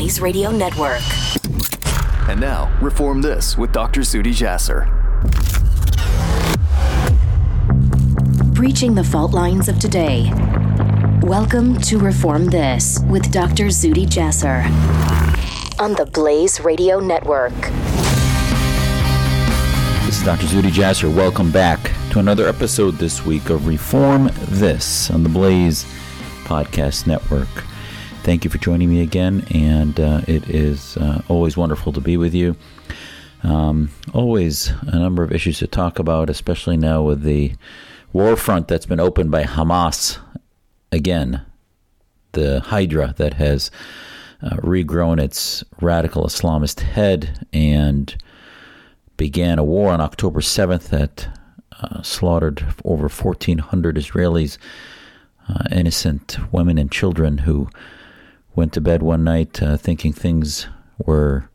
Blaze Radio Network. And now, Reform This with Dr. Zuhdi Jasser. Breaching the fault lines of today. Welcome to Reform This with Dr. Zuhdi Jasser on the Blaze Radio Network. This is Dr. Zuhdi Jasser. Welcome back to another episode this week of Reform This on the Blaze Podcast Network. Thank you for joining me again, and uh, it is uh, always wonderful to be with you. Um, always a number of issues to talk about, especially now with the war front that's been opened by Hamas again, the Hydra that has uh, regrown its radical Islamist head and began a war on October 7th that uh, slaughtered over 1,400 Israelis, uh, innocent women and children who went to bed one night uh, thinking things were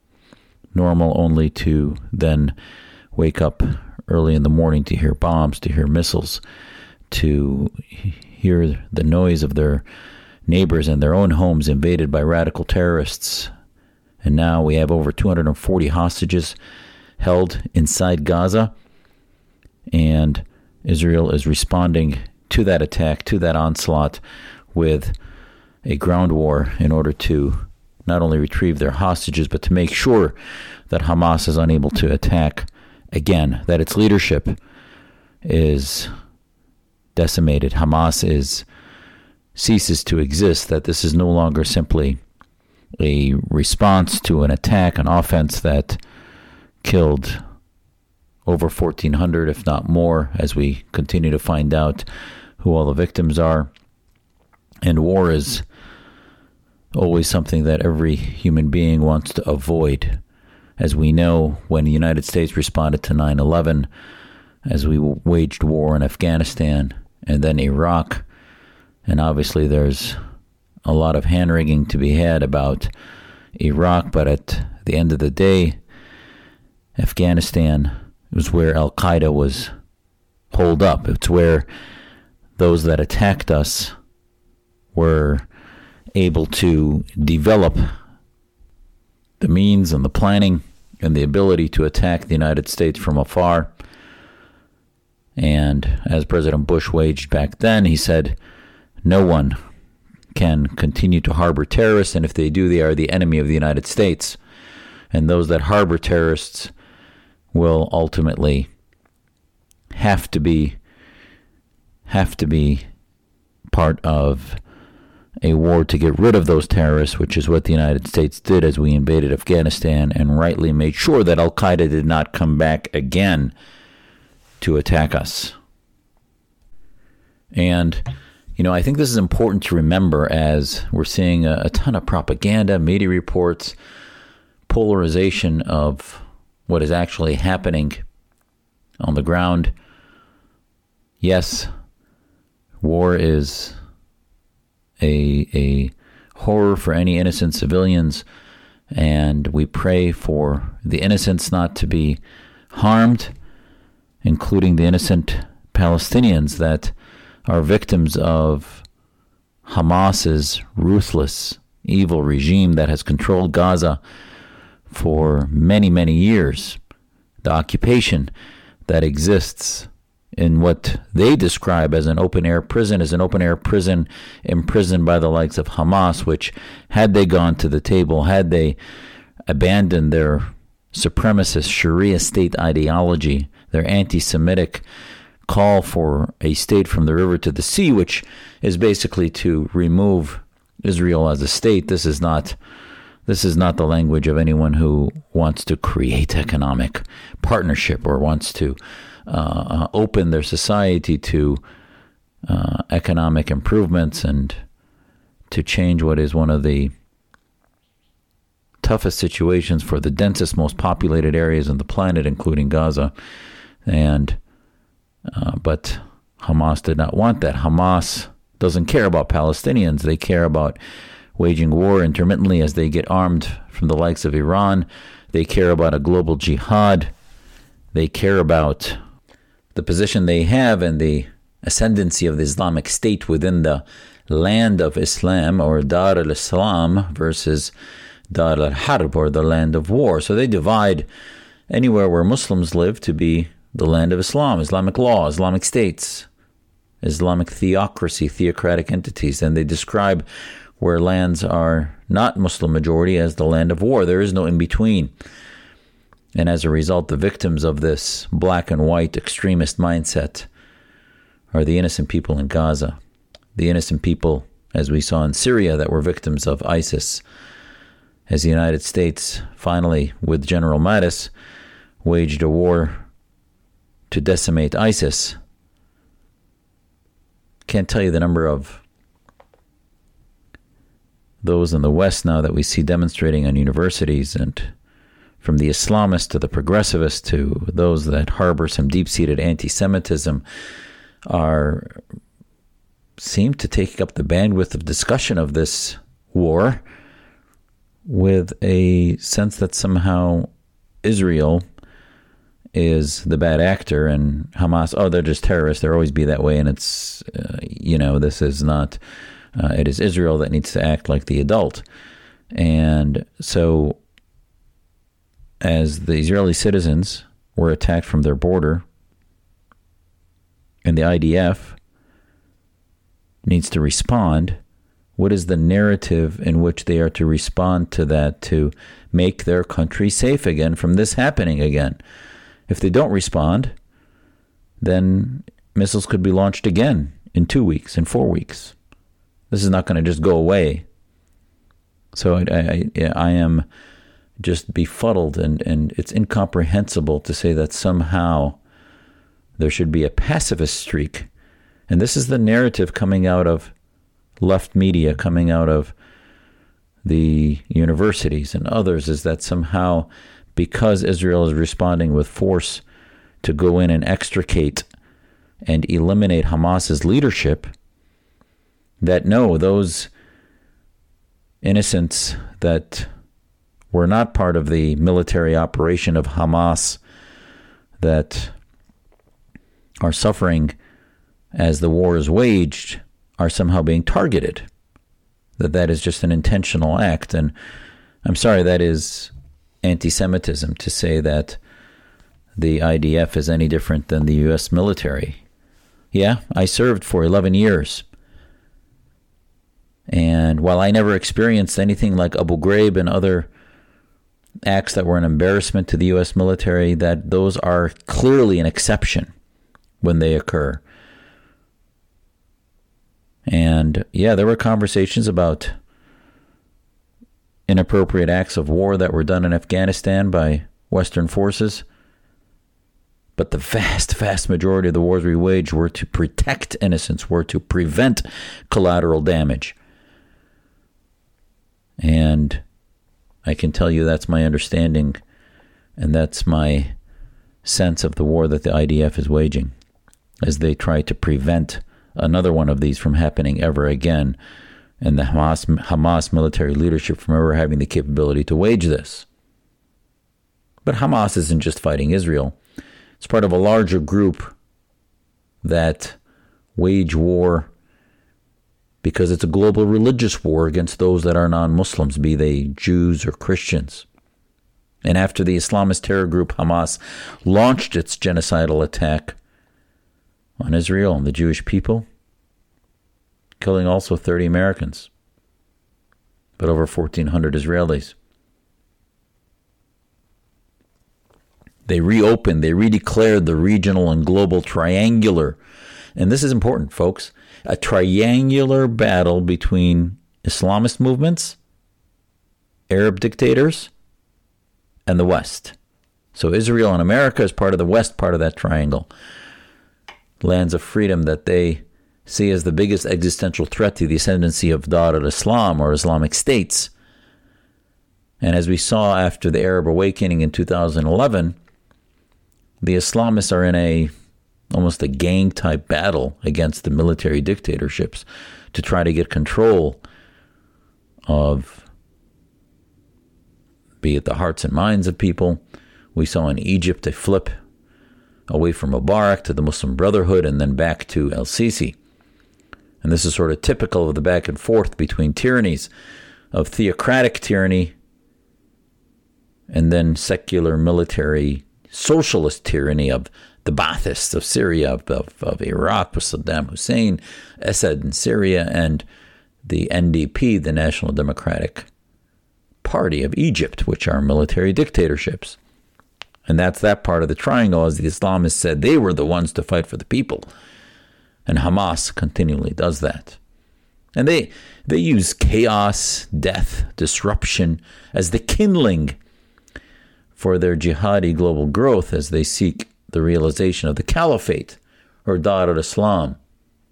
normal, only to then wake up early in the morning to hear bombs, to hear missiles, to hear the noise of their neighbors and their own homes invaded by radical terrorists. And now we have over 240 hostages held inside Gaza. And Israel is responding to that attack, to that onslaught, with a ground war in order to not only retrieve their hostages, but to make sure that Hamas is unable to attack again, that its leadership is decimated. Hamas is ceases to exist, that this is no longer simply a response to an attack, an offense that killed over 1,400, if not more, as we continue to find out who all the victims are. And war is always something that every human being wants to avoid. As we know, when the United States responded to 9 11, as we waged war in Afghanistan and then Iraq, and obviously there's a lot of hand wringing to be had about Iraq, but at the end of the day, Afghanistan was where Al Qaeda was holed up. It's where those that attacked us were able to develop the means and the planning and the ability to attack the United States from afar. And as President Bush waged back then, he said, no one can continue to harbor terrorists, and if they do, they are the enemy of the United States. And those that harbor terrorists will ultimately have to be have to be part of a war to get rid of those terrorists, which is what the United States did as we invaded Afghanistan and rightly made sure that Al Qaeda did not come back again to attack us. And, you know, I think this is important to remember as we're seeing a, a ton of propaganda, media reports, polarization of what is actually happening on the ground. Yes, war is a, a horror for any innocent civilians, and we pray for the innocents not to be harmed, including the innocent Palestinians that are victims of Hamas's ruthless, evil regime that has controlled Gaza for many, many years. The occupation that exists in what they describe as an open air prison is an open air prison imprisoned by the likes of Hamas, which, had they gone to the table, had they abandoned their supremacist Sharia state ideology, their anti Semitic call for a state from the river to the sea, which is basically to remove Israel as a state, this is not. This is not the language of anyone who wants to create economic partnership or wants to uh, open their society to uh, economic improvements and to change what is one of the toughest situations for the densest, most populated areas on the planet, including Gaza. And uh, but Hamas did not want that. Hamas doesn't care about Palestinians. They care about waging war intermittently as they get armed from the likes of Iran. They care about a global jihad. They care about the position they have and the ascendancy of the Islamic State within the land of Islam or Dar al Islam versus Dar al Harb, or the land of war. So they divide anywhere where Muslims live to be the land of Islam, Islamic law, Islamic states, Islamic theocracy, theocratic entities. And they describe where lands are not Muslim majority as the land of war. There is no in between. And as a result, the victims of this black and white extremist mindset are the innocent people in Gaza, the innocent people, as we saw in Syria, that were victims of ISIS. As the United States finally, with General Mattis, waged a war to decimate ISIS. Can't tell you the number of those in the West now that we see demonstrating on universities and from the Islamists to the progressivists to those that harbor some deep seated anti Semitism are seem to take up the bandwidth of discussion of this war with a sense that somehow Israel is the bad actor and Hamas, oh, they're just terrorists. They'll always be that way. And it's, uh, you know, this is not, uh, it is Israel that needs to act like the adult. And so, as the Israeli citizens were attacked from their border, and the IDF needs to respond, what is the narrative in which they are to respond to that to make their country safe again from this happening again? If they don't respond, then missiles could be launched again in two weeks, in four weeks. This is not going to just go away. So I, I, I am just befuddled, and, and it's incomprehensible to say that somehow there should be a pacifist streak. And this is the narrative coming out of left media, coming out of the universities and others, is that somehow because Israel is responding with force to go in and extricate and eliminate Hamas's leadership, that no, those innocents that were not part of the military operation of Hamas that are suffering as the war is waged are somehow being targeted. That that is just an intentional act. And I'm sorry, that is anti Semitism to say that the IDF is any different than the U.S. military. Yeah, I served for 11 years. And while I never experienced anything like Abu Ghraib and other acts that were an embarrassment to the U.S. military, that those are clearly an exception when they occur. And yeah, there were conversations about inappropriate acts of war that were done in Afghanistan by Western forces. But the vast, vast majority of the wars we waged were to protect innocents, were to prevent collateral damage. And I can tell you that's my understanding, and that's my sense of the war that the IDF is waging as they try to prevent another one of these from happening ever again and the Hamas, Hamas military leadership from ever having the capability to wage this. But Hamas isn't just fighting Israel, it's part of a larger group that wage war because it's a global religious war against those that are non Muslims, be they Jews or Christians. And after the Islamist terror group Hamas launched its genocidal attack on Israel and the Jewish people, killing also 30 Americans, but over 1,400 Israelis. They reopened, they redeclared the regional and global triangular, and this is important, folks, a triangular battle between Islamist movements, Arab dictators, and the West. So Israel and America is part of the West part of that triangle. Lands of freedom that they see as the biggest existential threat to the ascendancy of Dar al Islam or Islamic states. And as we saw after the Arab awakening in 2011, the Islamists are in a almost a gang type battle against the military dictatorships to try to get control of be it the hearts and minds of people. We saw in Egypt a flip away from Mubarak to the Muslim Brotherhood and then back to El Sisi. And this is sort of typical of the back and forth between tyrannies of theocratic tyranny and then secular military socialist tyranny of the Baathists of Syria, of, of, Iraq with Saddam Hussein, Assad in Syria, and the NDP, the National Democratic Party of Egypt, which are military dictatorships. And that's that part of the triangle, as the Islamists said they were the ones to fight for the people. And Hamas continually does that. And they they use chaos, death, disruption as the kindling for their jihadi global growth as they seek the realization of the caliphate or Dar al Islam.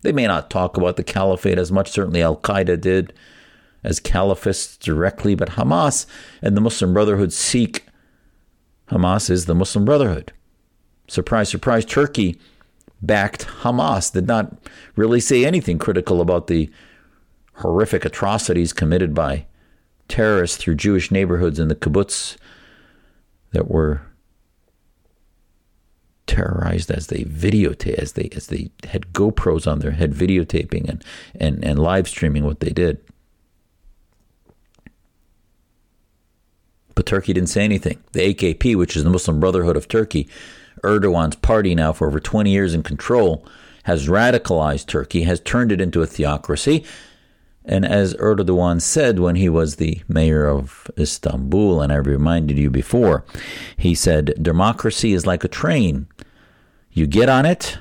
They may not talk about the caliphate as much, certainly Al Qaeda did as caliphists directly, but Hamas and the Muslim Brotherhood seek. Hamas is the Muslim Brotherhood. Surprise, surprise, Turkey backed Hamas, did not really say anything critical about the horrific atrocities committed by terrorists through Jewish neighborhoods in the kibbutz that were terrorized as they videotape as they as they had GoPros on their head videotaping and, and, and live streaming what they did. But Turkey didn't say anything. The AKP, which is the Muslim Brotherhood of Turkey, Erdogan's party now for over 20 years in control, has radicalized Turkey, has turned it into a theocracy, and as Erdogan said when he was the mayor of Istanbul, and I reminded you before, he said, democracy is like a train. You get on it,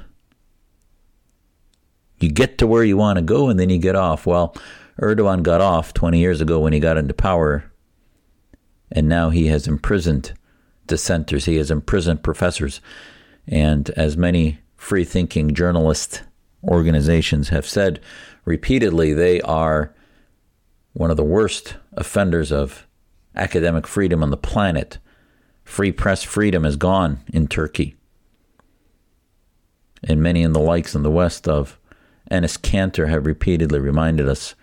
you get to where you want to go, and then you get off. Well, Erdogan got off 20 years ago when he got into power, and now he has imprisoned dissenters, he has imprisoned professors. And as many free thinking journalist organizations have said, repeatedly, they are one of the worst offenders of academic freedom on the planet. Free press freedom is gone in Turkey. And many in the likes in the West of Enes Kanter have repeatedly reminded us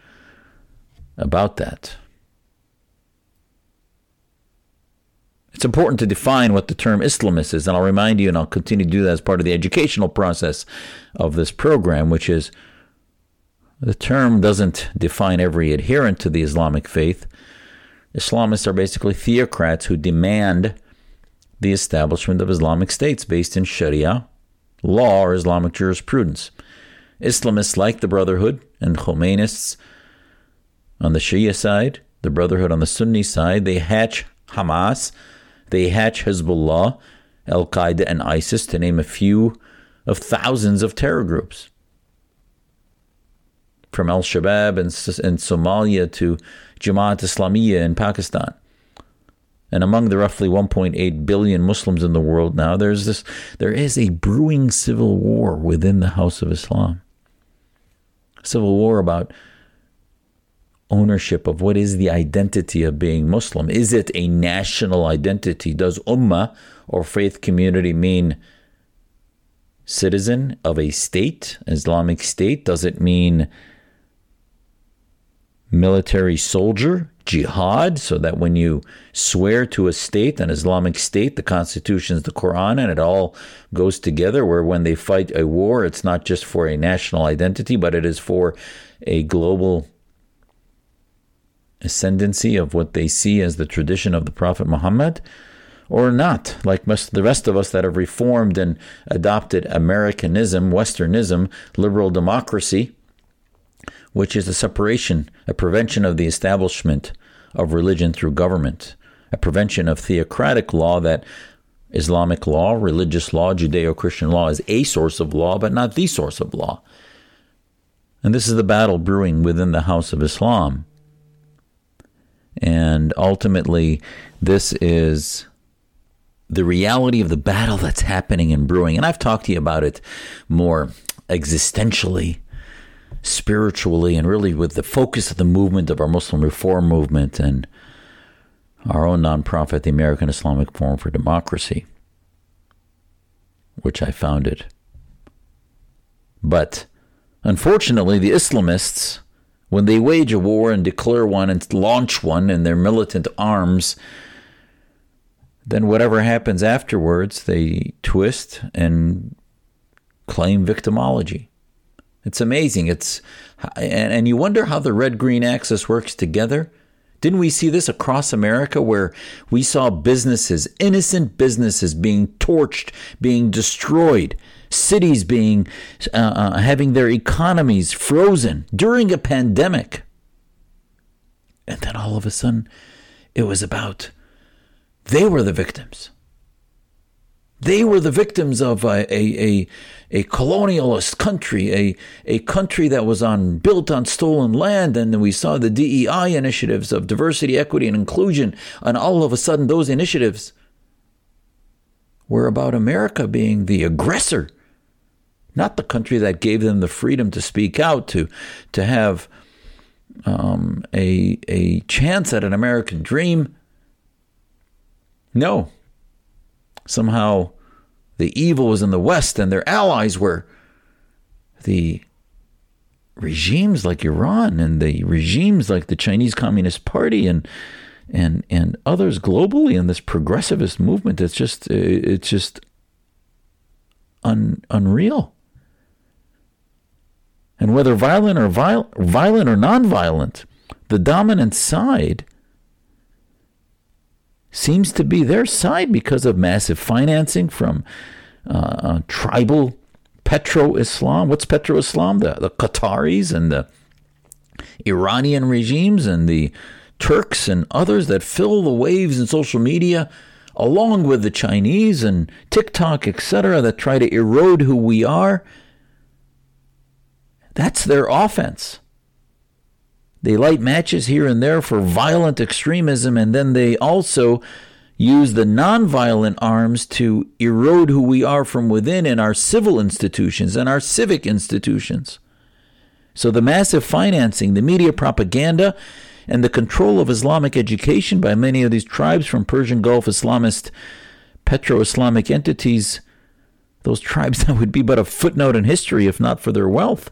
about that. It's important to define what the term Islamist is, and I'll remind you, and I'll continue to do that as part of the educational process of this program, which is the term doesn't define every adherent to the Islamic faith. Islamists are basically theocrats who demand the establishment of Islamic states based in Sharia law or Islamic jurisprudence. Islamists like the Brotherhood and Khomeinists on the Shia side, the Brotherhood on the Sunni side, they hatch Hamas, they hatch Hezbollah, Al Qaeda, and ISIS, to name a few of thousands of terror groups from Al Shabaab in, in Somalia to Jamaat Islamiyah in Pakistan. And among the roughly 1.8 billion Muslims in the world now, there's this, there is a brewing civil war within the House of Islam. Civil war about ownership of what is the identity of being Muslim. Is it a national identity? Does ummah or faith community mean citizen of a state, Islamic state? Does it mean military soldier, jihad, so that when you swear to a state, an Islamic state, the constitution is the Quran, and it all goes together. Where when they fight a war, it's not just for a national identity, but it is for a global ascendancy of what they see as the tradition of the Prophet Muhammad. Or not, like most the rest of us that have reformed and adopted Americanism, Westernism, liberal democracy, which is a separation, a prevention of the establishment of religion through government, a prevention of theocratic law that Islamic law, religious law, Judeo Christian law is a source of law, but not the source of law. And this is the battle brewing within the House of Islam. And ultimately, this is the reality of the battle that's happening and brewing. And I've talked to you about it more existentially spiritually and really with the focus of the movement of our Muslim reform movement and our own nonprofit, the American Islamic Forum for Democracy, which I founded. But unfortunately, the Islamists, when they wage a war and declare one and launch one in their militant arms, then whatever happens afterwards, they twist and claim victimology. It's amazing. It's and, and you wonder how the red green axis works together Didn't we see this across America where we saw businesses, innocent businesses, being torched, being destroyed, cities being uh, uh, having their economies frozen during a pandemic? And then all of a sudden, it was about they were the victims. They were the victims of a, a, a, a, colonialist country, a, a country that was on built on stolen land. And we saw the DEI initiatives of diversity, equity, and inclusion. And all of a sudden, those initiatives were about America being the aggressor, not the country that gave them the freedom to speak out, to, to have um, a, a chance at an American dream. No, somehow the evil was in the West and their allies were the regimes like Iran and the regimes like the Chinese Communist Party and and and others globally in this progressivist movement. It's just it's just un, unreal. And whether violent or viol- violent or nonviolent, the dominant side seems to be their side because of massive financing from uh, uh tribal petro Islam. What's petro Islam? The, the Qataris and the Iranian regimes and the Turks and others that fill the waves in social media, along with the Chinese and TikTok, etc., that try to erode who we are. That's their offense. They light matches here and there for violent extremism, and then they also use the nonviolent arms to erode who we are from within in our civil institutions and our civic institutions. So the massive financing, the media propaganda, and the control of Islamic education by many of these tribes from Persian Gulf Islamist petro Islamic entities, those tribes that would be but a footnote in history if not for their wealth.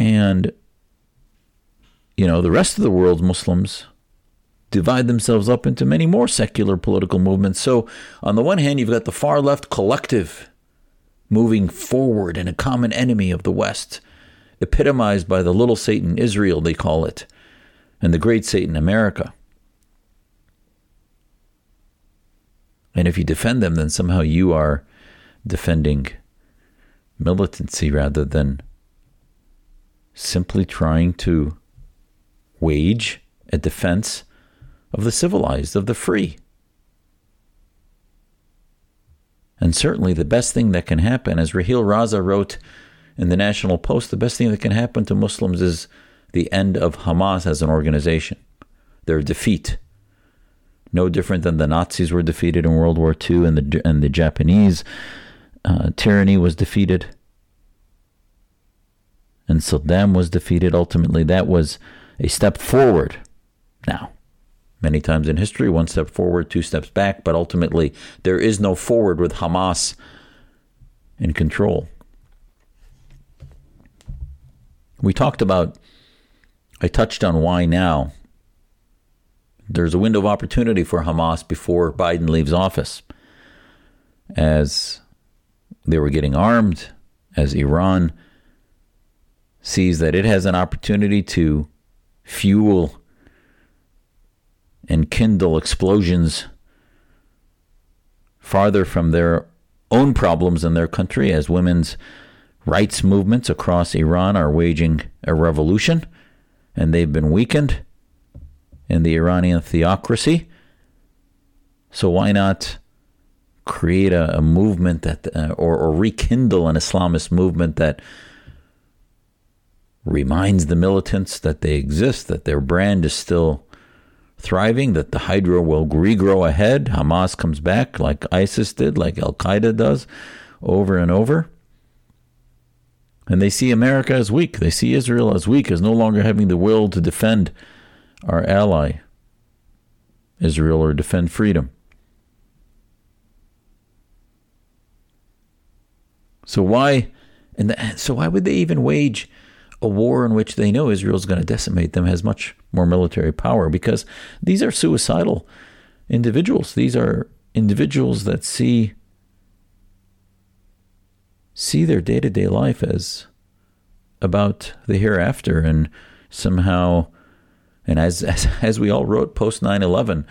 And, you know, the rest of the world's Muslims divide themselves up into many more secular political movements. So, on the one hand, you've got the far left collective moving forward in a common enemy of the West, epitomized by the little Satan Israel, they call it, and the great Satan America. And if you defend them, then somehow you are defending militancy rather than simply trying to wage a defense of the civilized, of the free. And certainly the best thing that can happen, as Raheel Raza wrote in the National Post, the best thing that can happen to Muslims is the end of Hamas as an organization, their defeat. No different than the Nazis were defeated in World War II and the, and the Japanese uh, tyranny was defeated and Saddam was defeated. Ultimately, that was a step forward. Now, many times in history, one step forward, two steps back, but ultimately, there is no forward with Hamas in control. We talked about, I touched on why now. There's a window of opportunity for Hamas before Biden leaves office. As they were getting armed, as Iran sees that it has an opportunity to fuel and kindle explosions farther from their own problems in their country as women's rights movements across Iran are waging a revolution and they've been weakened in the Iranian theocracy. So why not create a, a movement that, uh, or, or rekindle an Islamist movement that reminds the militants that they exist, that their brand is still thriving, that the Hydra will regrow ahead. Hamas comes back like ISIS did, like Al Qaeda does, over and over. And they see America as weak. They see Israel as weak, as no longer having the will to defend our ally, Israel, or defend freedom. So why, and the, so why would they even wage a war in which they know Israel is going to decimate them has much more military power because these are suicidal individuals. These are individuals that see see their day-to-day life as about the hereafter and somehow and as as, as we all wrote post 9/11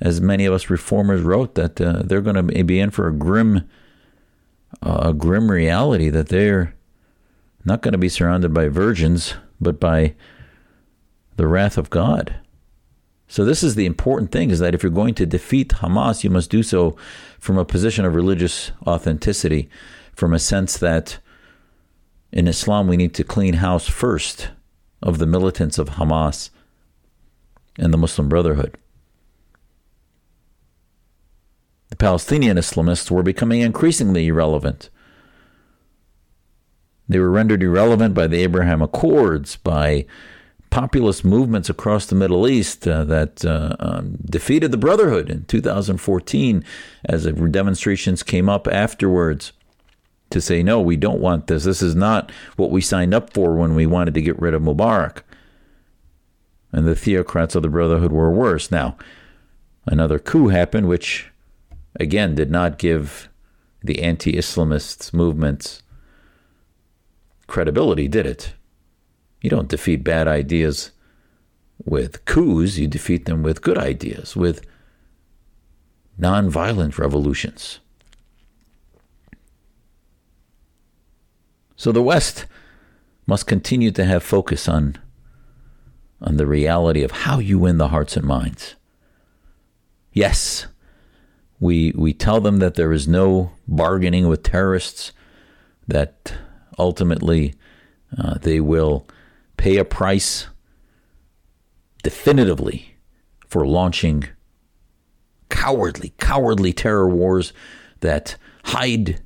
as many of us reformers wrote that uh, they're going to be in for a grim uh, a grim reality that they're not going to be surrounded by virgins but by the wrath of God. So this is the important thing is that if you're going to defeat Hamas, you must do so from a position of religious authenticity, from a sense that in Islam we need to clean house first of the militants of Hamas and the Muslim Brotherhood. The Palestinian Islamists were becoming increasingly irrelevant. They were rendered irrelevant by the Abraham Accords, by populist movements across the Middle East uh, that uh, um, defeated the Brotherhood in 2014 as demonstrations came up afterwards to say, no, we don't want this. This is not what we signed up for when we wanted to get rid of Mubarak. And the theocrats of the Brotherhood were worse. Now, another coup happened, which again did not give the anti Islamist movements credibility, did it? You don't defeat bad ideas with coups, you defeat them with good ideas, with nonviolent revolutions. So the West must continue to have focus on, on the reality of how you win the hearts and minds. Yes, we, we tell them that there is no bargaining with terrorists, that ultimately uh, they will pay a price definitively for launching cowardly, cowardly terror wars that hide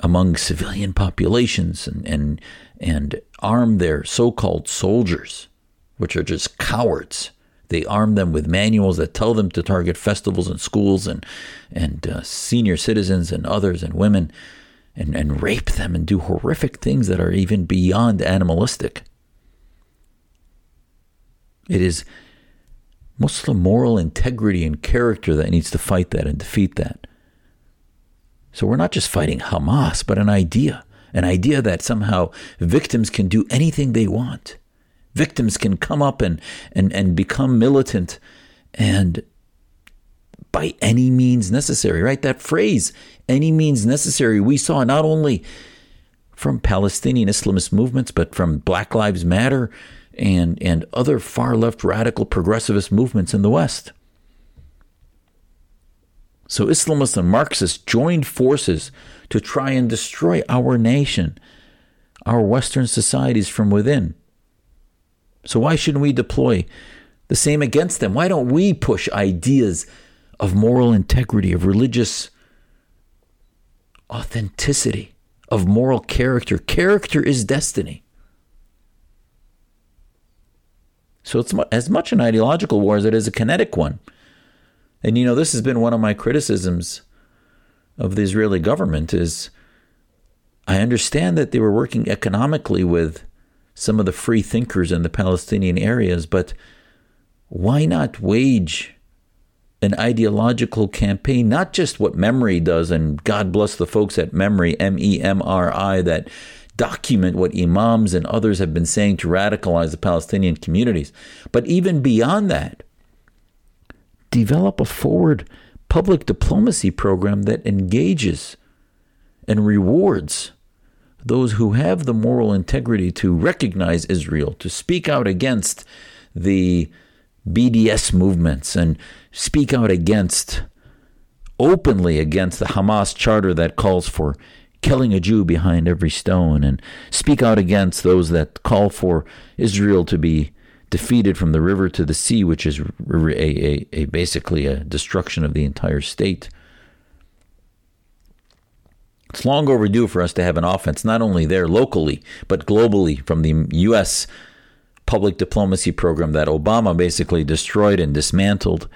among civilian populations and, and, and arm their so called soldiers, which are just cowards. They arm them with manuals that tell them to target festivals and schools and, and uh, senior citizens and others and women and, and rape them and do horrific things that are even beyond animalistic. It is Muslim moral integrity and character that needs to fight that and defeat that. So we're not just fighting Hamas, but an idea, an idea that somehow victims can do anything they want. Victims can come up and, and, and become militant and by any means necessary, right? That phrase, any means necessary, we saw not only from Palestinian Islamist movements, but from Black Lives Matter and, and other far left radical progressivist movements in the West. So Islamists and Marxists joined forces to try and destroy our nation, our Western societies from within. So why shouldn't we deploy the same against them? Why don't we push ideas of moral integrity, of religious authenticity, of moral character. Character is destiny. So it's as much an ideological war as it is a kinetic one. And you know, this has been one of my criticisms of the Israeli government is I understand that they were working economically with some of the free thinkers in the Palestinian areas, but why not wage an ideological campaign, not just what MEMRI does, and God bless the folks at MEMRI, M E M R I, that document what imams and others have been saying to radicalize the Palestinian communities, but even beyond that, develop a forward public diplomacy program that engages and rewards those who have the moral integrity to recognize Israel, to speak out against the BDS movements and speak out against, openly against the Hamas charter that calls for killing a Jew behind every stone, and speak out against those that call for Israel to be defeated from the river to the sea, which is a, a, a basically a destruction of the entire state. It's long overdue for us to have an offense, not only there locally, but globally from the U.S. public diplomacy program that Obama basically destroyed and dismantled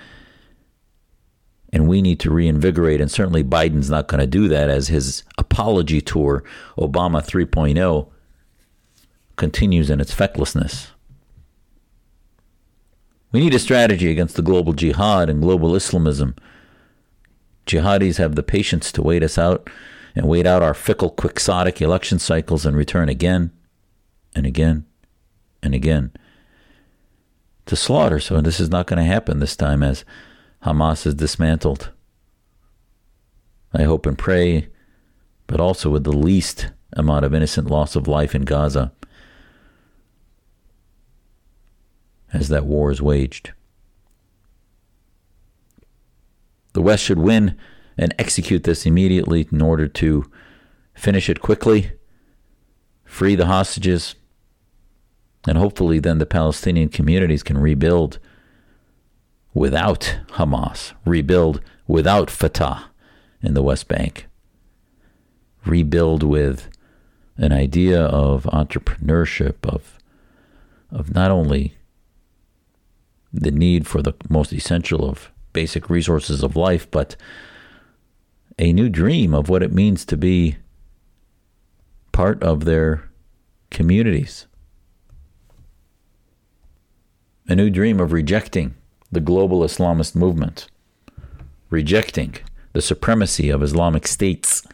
and we need to reinvigorate. And certainly Biden's not going to do that as his apology tour, Obama 3.0, continues in its fecklessness. We need a strategy against the global jihad and global Islamism. Jihadis have the patience to wait us out and wait out our fickle, quixotic election cycles and return again. and again and again to slaughter. So this is not going to happen this time as Hamas is dismantled. I hope and pray, but also with the least amount of innocent loss of life in Gaza as that war is waged. The West should win and execute this immediately in order to finish it quickly, free the hostages, and hopefully then the Palestinian communities can rebuild without Hamas, rebuild without Fatah in the West Bank, rebuild with an idea of entrepreneurship, of, of not only the need for the most essential of basic resources of life, but a new dream of what it means to be part of their communities. A new dream of rejecting the global Islamist movement, rejecting the supremacy of Islamic states.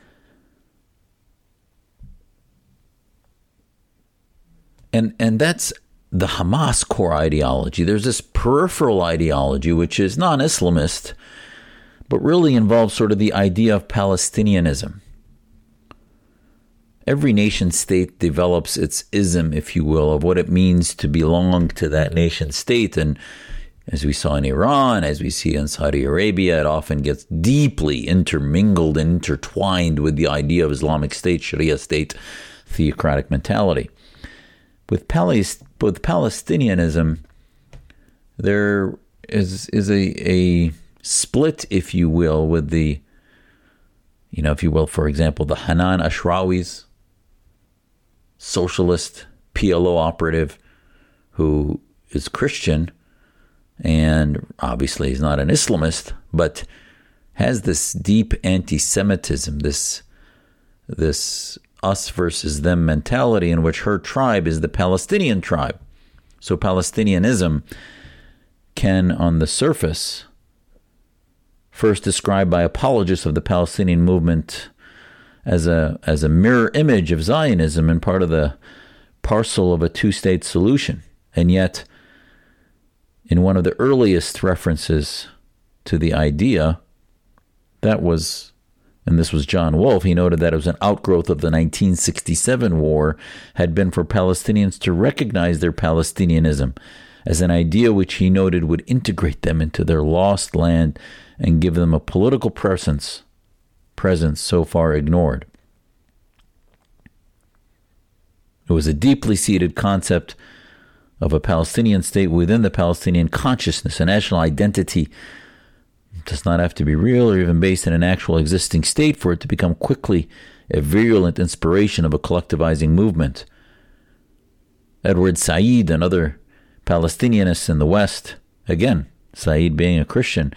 And, and that's the Hamas core ideology. There's this peripheral ideology, which is non Islamist, but really involves sort of the idea of Palestinianism. Every nation state develops its ism, if you will, of what it means to belong to that nation state. And as we saw in Iran, as we see in Saudi Arabia, it often gets deeply intermingled and intertwined with the idea of Islamic State, Sharia state, theocratic mentality. With, Palest- with Palestinianism, there is is a, a split, if you will, with the, you know, if you will, for example, the Hanan Ashrawis, socialist PLO operative who is Christian and obviously he's not an Islamist, but has this deep anti-Semitism, this this us versus them mentality in which her tribe is the Palestinian tribe. So Palestinianism can, on the surface, first described by apologists of the Palestinian movement as a as a mirror image of Zionism and part of the parcel of a two-state solution. And yet in one of the earliest references to the idea, that was, and this was John Wolfe, he noted that it was an outgrowth of the 1967 war, had been for Palestinians to recognize their Palestinianism as an idea which he noted would integrate them into their lost land and give them a political presence, presence so far ignored. It was a deeply seated concept of a Palestinian state within the Palestinian consciousness. A national identity does not have to be real or even based in an actual existing state for it to become quickly a virulent inspiration of a collectivizing movement. Edward Said and other Palestinianists in the West, again, Said being a Christian,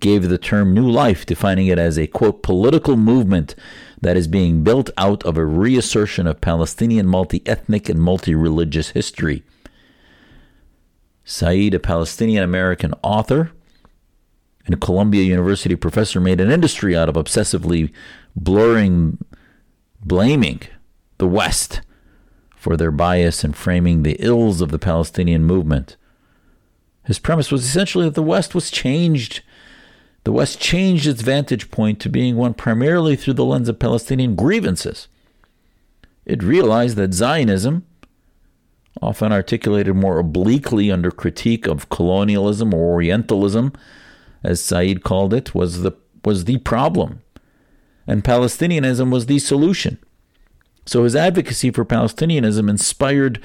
gave the term new life, defining it as a quote political movement that is being built out of a reassertion of Palestinian multi ethnic and multi religious history. Said, a Palestinian American author and a Columbia University professor, made an industry out of obsessively blurring, blaming the West for their bias and framing the ills of the Palestinian movement. His premise was essentially that the West was changed. The West changed its vantage point to being one primarily through the lens of Palestinian grievances. It realized that Zionism, often articulated more obliquely under critique of colonialism or Orientalism, as Said called it, was the, was the problem. And Palestinianism was the solution. So his advocacy for Palestinianism inspired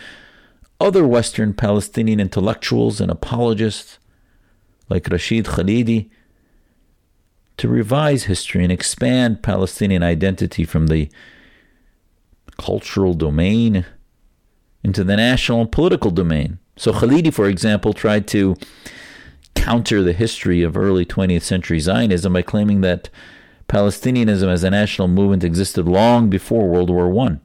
other Western Palestinian intellectuals and apologists like Rashid Khalidi to revise history and expand Palestinian identity from the cultural domain into the national and political domain. So Khalidi, for example, tried to counter the history of early 20th century Zionism by claiming that Palestinianism as a national movement existed long before World War I.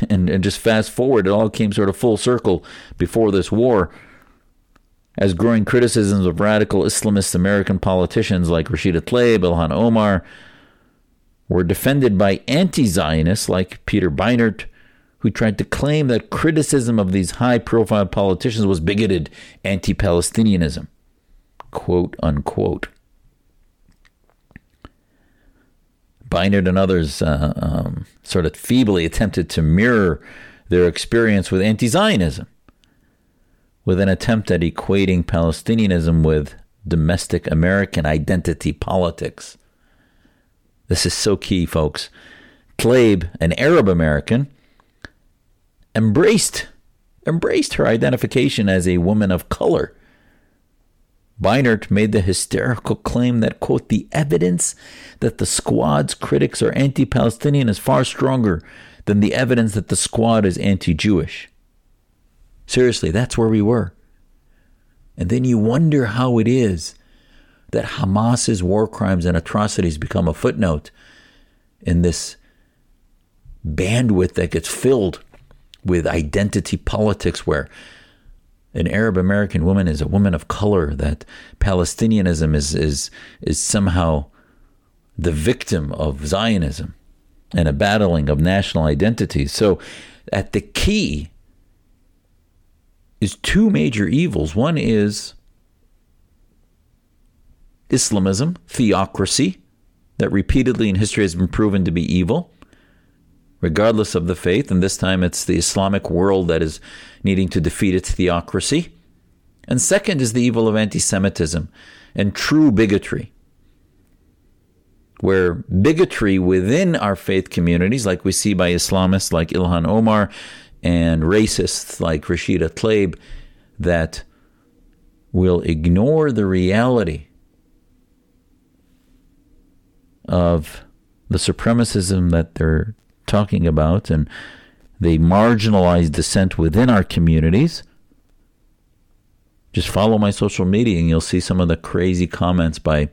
And, and just fast forward, it all came sort of full circle before this war as growing criticisms of radical Islamist American politicians like Rashida Tlaib, Ilhan Omar, were defended by anti Zionists like Peter Beinart, who tried to claim that criticism of these high profile politicians was bigoted anti Palestinianism. Quote unquote. Beinart and others uh, um, sort of feebly attempted to mirror their experience with anti Zionism, with an attempt at equating Palestinianism with domestic American identity politics. This is so key, folks. Tlaib, an Arab American, embraced embraced her identification as a woman of color. Beinart made the hysterical claim that, quote, the evidence that the squad's critics are anti Palestinian is far stronger than the evidence that the squad is anti Jewish. Seriously, that's where we were. And then you wonder how it is that Hamas's war crimes and atrocities become a footnote in this bandwidth that gets filled with identity politics where an Arab American woman is a woman of color, that Palestinianism is, is, is somehow the victim of Zionism and a battling of national identities. So, at the key is two major evils. One is Islamism, theocracy, that repeatedly in history has been proven to be evil, regardless of the faith. And this time it's the Islamic world that is needing to defeat its theocracy. And second is the evil of anti Semitism and true bigotry, where bigotry within our faith communities, like we see by Islamists like Ilhan Omar and racists like Rashida Tlaib, that will ignore the reality of the supremacism that they're talking about and they marginalize dissent within our communities. Just follow my social media and you'll see some of the crazy comments by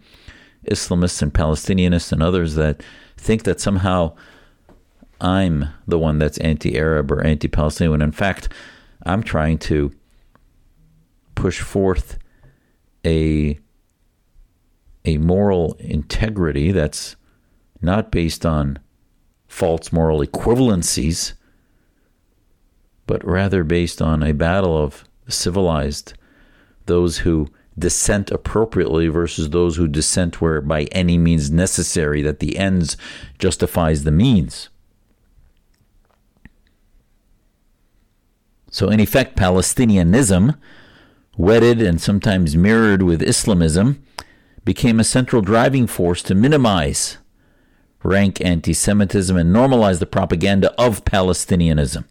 Islamists and Palestinianists and others that think that somehow I'm the one that's anti Arab or anti Palestinian, when in fact, I'm trying to push forth a a moral integrity that's not based on false moral equivalencies, but rather based on a battle of civilized, those who dissent appropriately versus those who dissent where by any means necessary, that the ends justifies the means. So, in effect, Palestinianism, wedded and sometimes mirrored with Islamism, became a central driving force to minimize rank anti Semitism and normalize the propaganda of Palestinianism.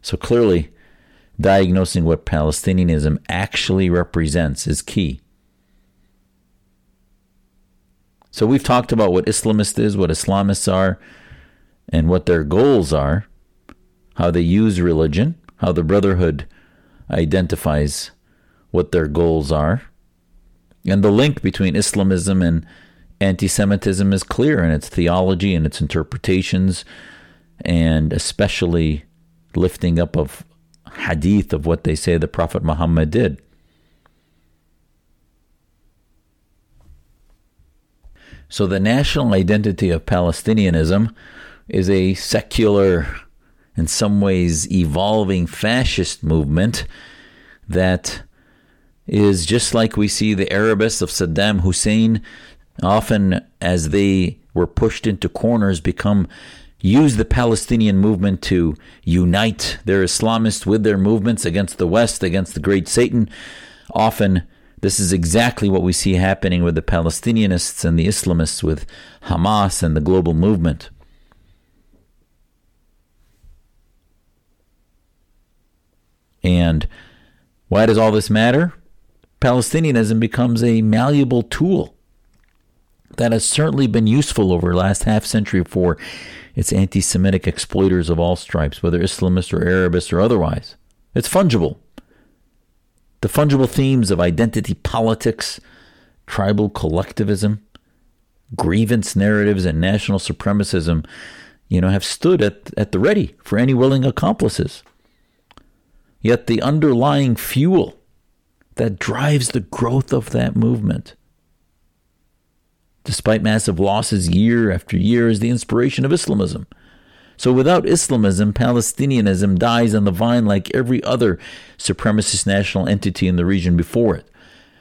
So clearly, diagnosing what Palestinianism actually represents is key. So we've talked about what Islamist is, what Islamists are, and what their goals are, how they use religion, how the Brotherhood identifies what their goals are. And the link between Islamism and anti Semitism is clear in its theology and its interpretations, and especially lifting up of hadith of what they say the Prophet Muhammad did. So, the national identity of Palestinianism is a secular, in some ways evolving fascist movement that is just like we see the Arabists of Saddam Hussein, often as they were pushed into corners, become use the Palestinian movement to unite their Islamists with their movements against the West, against the great Satan. Often, this is exactly what we see happening with the Palestinianists and the Islamists, with Hamas and the global movement. And why does all this matter? Palestinianism becomes a malleable tool that has certainly been useful over the last half century for its anti Semitic exploiters of all stripes, whether Islamist or Arabist or otherwise. It's fungible. The fungible themes of identity politics, tribal collectivism, grievance narratives, and national supremacism, you know, have stood at, at the ready for any willing accomplices. Yet the underlying fuel that drives the growth of that movement despite massive losses year after year, is the inspiration of Islamism. So without Islamism, Palestinianism dies on the vine like every other supremacist national entity in the region before it.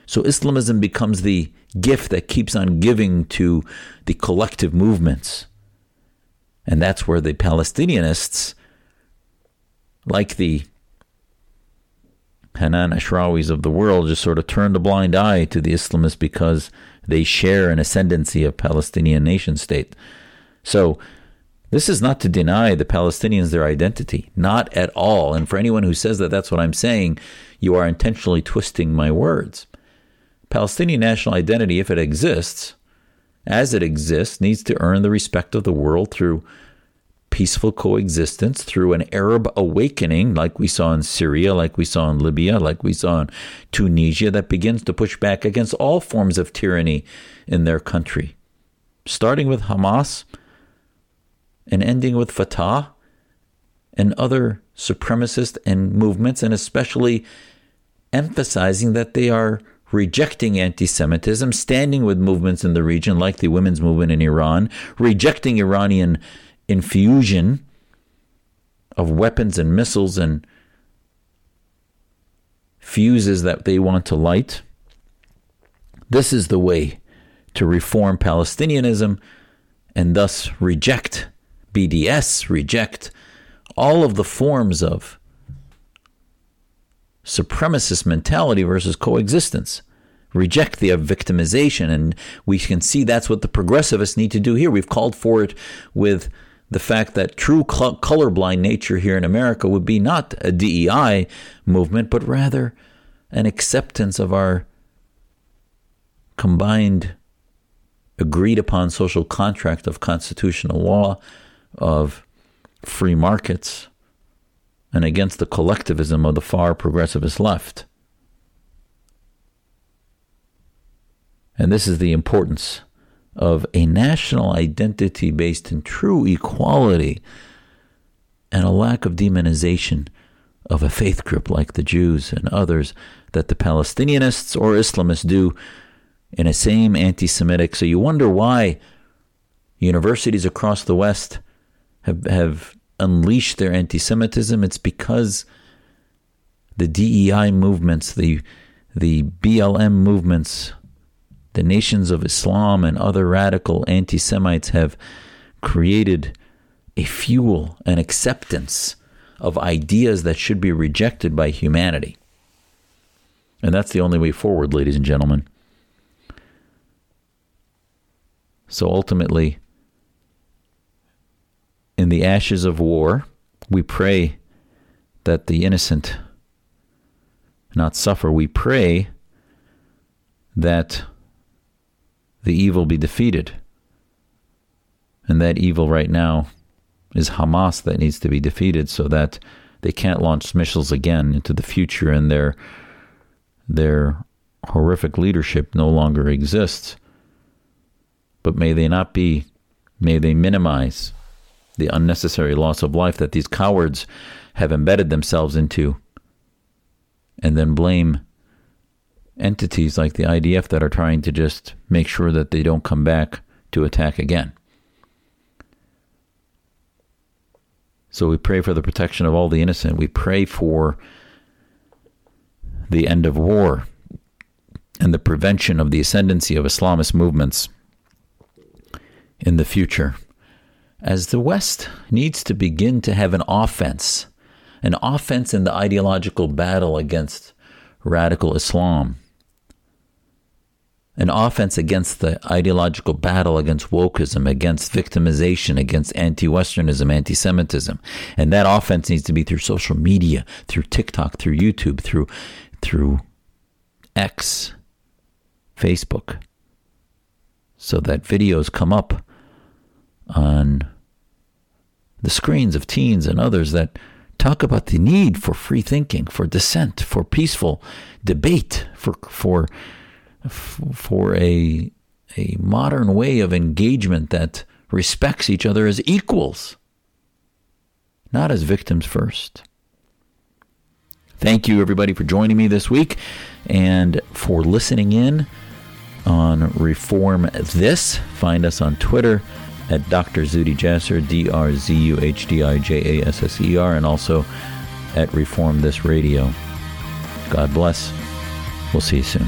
So Islamism becomes the gift that keeps on giving to the collective movements. And that's where the Palestinianists, like the Hanan Ashrawis of the world, just sort of turn a blind eye to the Islamists because they share an ascendancy of Palestinian nation state. So this is not to deny the Palestinians their identity, not at all. And for anyone who says that that's what I'm saying, you are intentionally twisting my words. Palestinian national identity, if it exists, as it exists, needs to earn the respect of the world through peaceful coexistence, through an Arab awakening, like we saw in Syria, like we saw in Libya, like we saw in Tunisia, that begins to push back against all forms of tyranny in their country. Starting with Hamas and ending with Fatah and other supremacist and movements, and especially emphasizing that they are rejecting anti Semitism, standing with movements in the region like the women's movement in Iran, rejecting Iranian infusion of weapons and missiles and fuses that they want to light. This is the way to reform Palestinianism and thus reject BDS, reject all of the forms of supremacist mentality versus coexistence. Reject the victimization. And we can see that's what the progressivists need to do here. We've called for it with the fact that true colorblind nature here in America would be not a DEI movement, but rather an acceptance of our combined, agreed upon social contract of constitutional law, of free markets, and against the collectivism of the far progressivist left. And this is the importance of a national identity based in true equality and a lack of demonization of a faith group like the Jews and others that the Palestinianists or Islamists do in a same anti Semitic. So you wonder why universities across the West have, have unleashed their anti Semitism, it's because the DEI movements, the, the BLM movements, the nations of Islam and other radical anti Semites have created a fuel, an acceptance of ideas that should be rejected by humanity. And that's the only way forward, ladies and gentlemen. So ultimately, in the ashes of war, we pray that the innocent not suffer. We pray that the evil be defeated. And that evil right now is Hamas that needs to be defeated so that they can't launch missiles again into the future and their their horrific leadership no longer exists. But may they not be may they minimize the unnecessary loss of life that these cowards have embedded themselves into, and then blame entities like the IDF that are trying to just make sure that they don't come back to attack again. So we pray for the protection of all the innocent. We pray for the end of war and the prevention of the ascendancy of Islamist movements in the future as the West needs to begin to have an offense, an offense in the ideological battle against radical Islam, an offense against the ideological battle against wokeism, against victimization, against anti Westernism, anti Semitism. And that offense needs to be through social media, through TikTok, through YouTube, through, through X, Facebook, so that videos come up on the screens of teens and others that talk about the need for free thinking, for dissent, for peaceful debate, for for f- for a a modern way of engagement that respects each other as equals, not as victims first. Thank you, everybody, for joining me this week and for listening in on Reform This. Find us on Twitter at Dr. Zuhdi Jasser, D R Z U H D I J A S S E R, and also at Reform This Radio. God bless. We'll see you soon.